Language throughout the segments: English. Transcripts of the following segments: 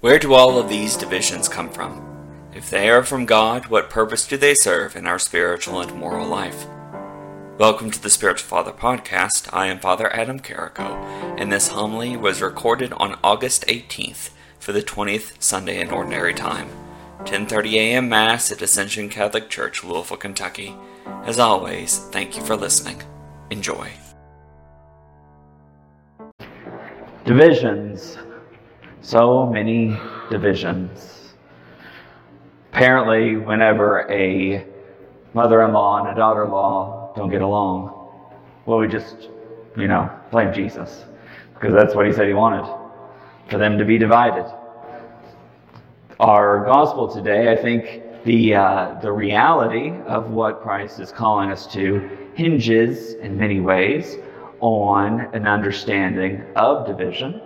Where do all of these divisions come from? If they are from God, what purpose do they serve in our spiritual and moral life? Welcome to the Spiritual Father podcast. I am Father Adam Carrico, and this homily was recorded on August 18th for the 20th Sunday in Ordinary Time. 10:30 a.m. Mass at Ascension Catholic Church, Louisville, Kentucky. As always, thank you for listening. Enjoy. Divisions. So many divisions. Apparently, whenever a mother in law and a daughter in law don't get along, well, we just, you know, blame Jesus. Because that's what he said he wanted for them to be divided. Our gospel today, I think the, uh, the reality of what Christ is calling us to hinges in many ways on an understanding of division,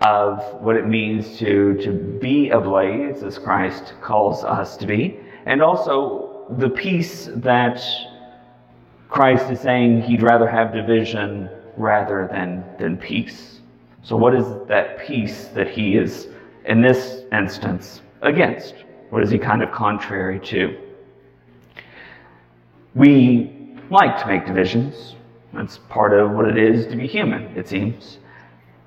of what it means to, to be ablaze as Christ calls us to be, and also the peace that Christ is saying he'd rather have division rather than, than peace. So, what is that peace that he is, in this instance, against? What is he kind of contrary to? We like to make divisions. That's part of what it is to be human, it seems.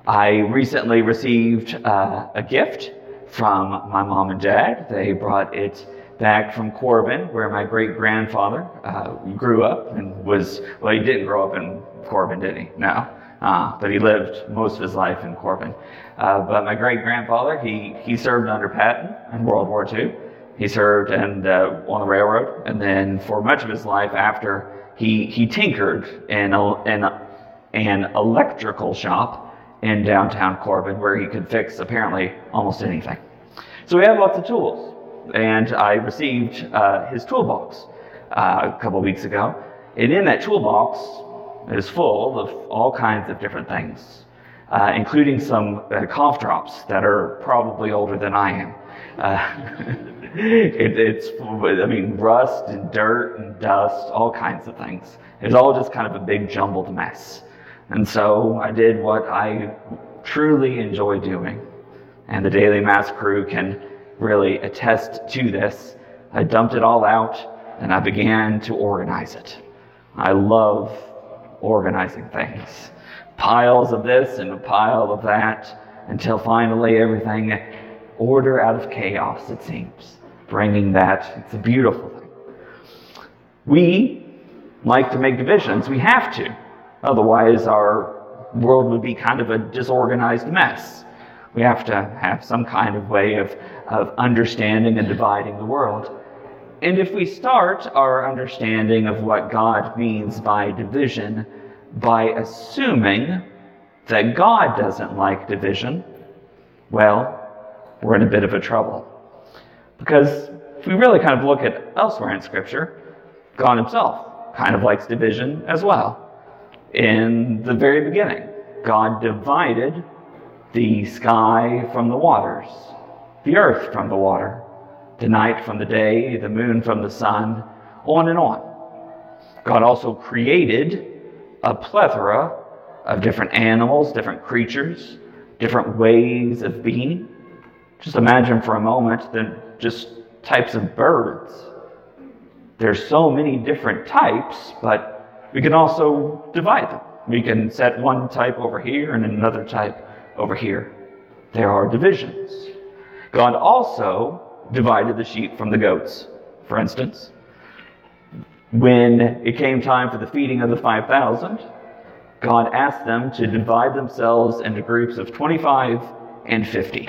I recently received uh, a gift from my mom and dad. They brought it back from Corbin, where my great grandfather uh, grew up and was, well, he didn't grow up in Corbin, did he? No. Uh, but he lived most of his life in Corbin. Uh, but my great grandfather, he, he served under Patton in World War II. He served and, on the railroad, and then for much of his life after, he, he tinkered in, a, in a, an electrical shop in downtown Corbin where he could fix apparently almost anything. So he had lots of tools, and I received uh, his toolbox uh, a couple weeks ago, and in that toolbox is full of all kinds of different things, uh, including some uh, cough drops that are probably older than I am. Uh, it, it's, I mean, rust and dirt and dust, all kinds of things. It's all just kind of a big jumbled mess. And so I did what I truly enjoy doing. And the Daily Mass crew can really attest to this. I dumped it all out and I began to organize it. I love organizing things. Piles of this and a pile of that until finally everything order out of chaos, it seems bringing that. It's a beautiful thing. We like to make divisions. We have to. Otherwise, our world would be kind of a disorganized mess. We have to have some kind of way of, of understanding and dividing the world. And if we start our understanding of what God means by division by assuming that God doesn't like division, well, we're in a bit of a trouble. Because if we really kind of look at elsewhere in Scripture, God Himself kind of likes division as well. In the very beginning, God divided the sky from the waters, the earth from the water, the night from the day, the moon from the sun, on and on. God also created a plethora of different animals, different creatures, different ways of being. Just imagine for a moment that just types of birds. There's so many different types, but we can also divide them. We can set one type over here and another type over here. There are divisions. God also divided the sheep from the goats, for instance. When it came time for the feeding of the 5,000, God asked them to divide themselves into groups of 25 and 50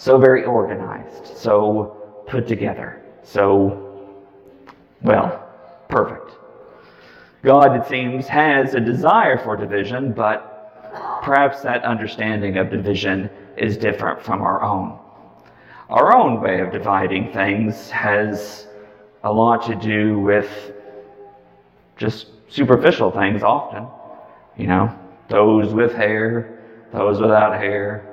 so very organized, so put together, so, well, perfect. God, it seems, has a desire for division, but perhaps that understanding of division is different from our own. Our own way of dividing things has a lot to do with just superficial things often. You know, those with hair, those without hair,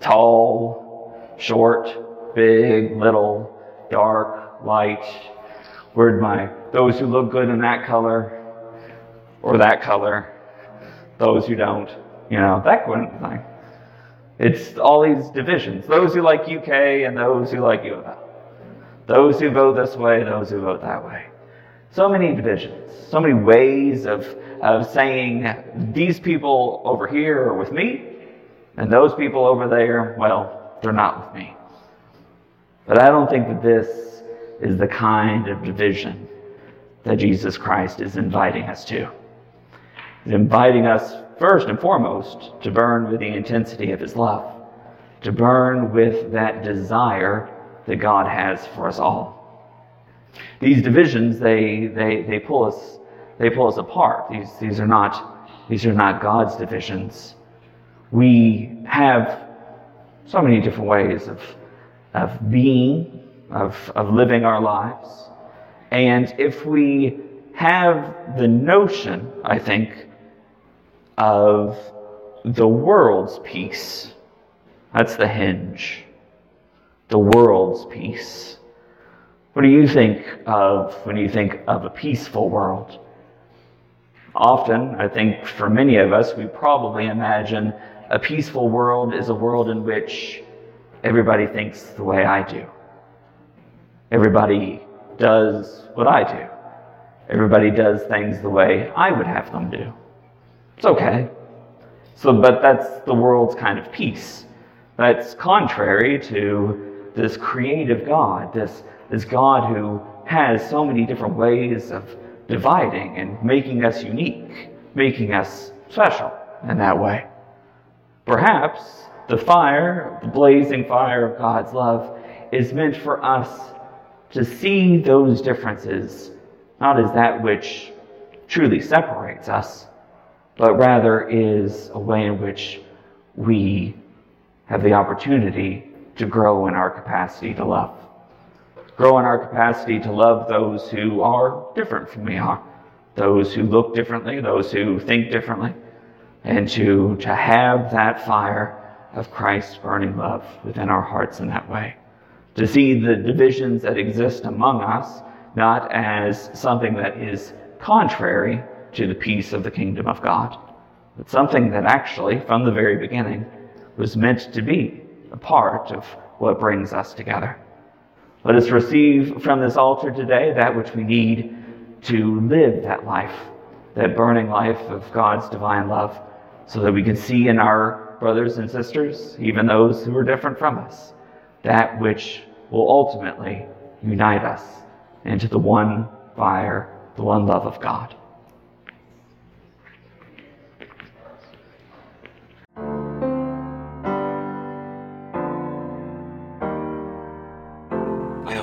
tall, short, big, little, dark, light. Where'd my, those who look good in that color or that color, those who don't, you know, that kind of thing. It's all these divisions those who like UK and those who like U of L. Those who vote this way, those who vote that way. So many divisions, so many ways of, of saying these people over here are with me, and those people over there, well, they're not with me. But I don't think that this is the kind of division that Jesus Christ is inviting us to. Inviting us, first and foremost, to burn with the intensity of His love, to burn with that desire that God has for us all. These divisions, they, they, they, pull, us, they pull us apart. These, these, are not, these are not God's divisions. We have so many different ways of, of being, of, of living our lives. And if we have the notion, I think, of the world's peace. That's the hinge. The world's peace. What do you think of when you think of a peaceful world? Often, I think for many of us, we probably imagine a peaceful world is a world in which everybody thinks the way I do. Everybody does what I do. Everybody does things the way I would have them do. It's okay. So, but that's the world's kind of peace. That's contrary to this creative God, this, this God who has so many different ways of dividing and making us unique, making us special in that way. Perhaps the fire, the blazing fire of God's love, is meant for us to see those differences not as that which truly separates us, but rather is a way in which we have the opportunity to grow in our capacity to love. Grow in our capacity to love those who are different from we are, those who look differently, those who think differently, and to, to have that fire of Christ's burning love within our hearts in that way. To see the divisions that exist among us not as something that is contrary to the peace of the kingdom of God, but something that actually, from the very beginning, was meant to be a part of what brings us together. Let us receive from this altar today that which we need to live that life, that burning life of God's divine love, so that we can see in our brothers and sisters, even those who are different from us, that which will ultimately unite us into the one fire, the one love of God.